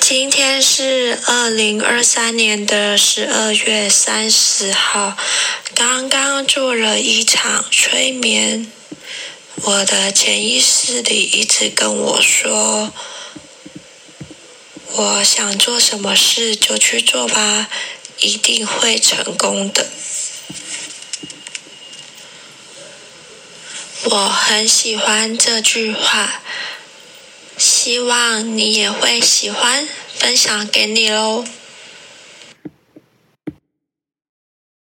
今天是二零二三年的十二月三十号，刚刚做了一场催眠。我的潜意识里一直跟我说，我想做什么事就去做吧，一定会成功的。我很喜欢这句话。希望你也会喜欢，分享给你喽。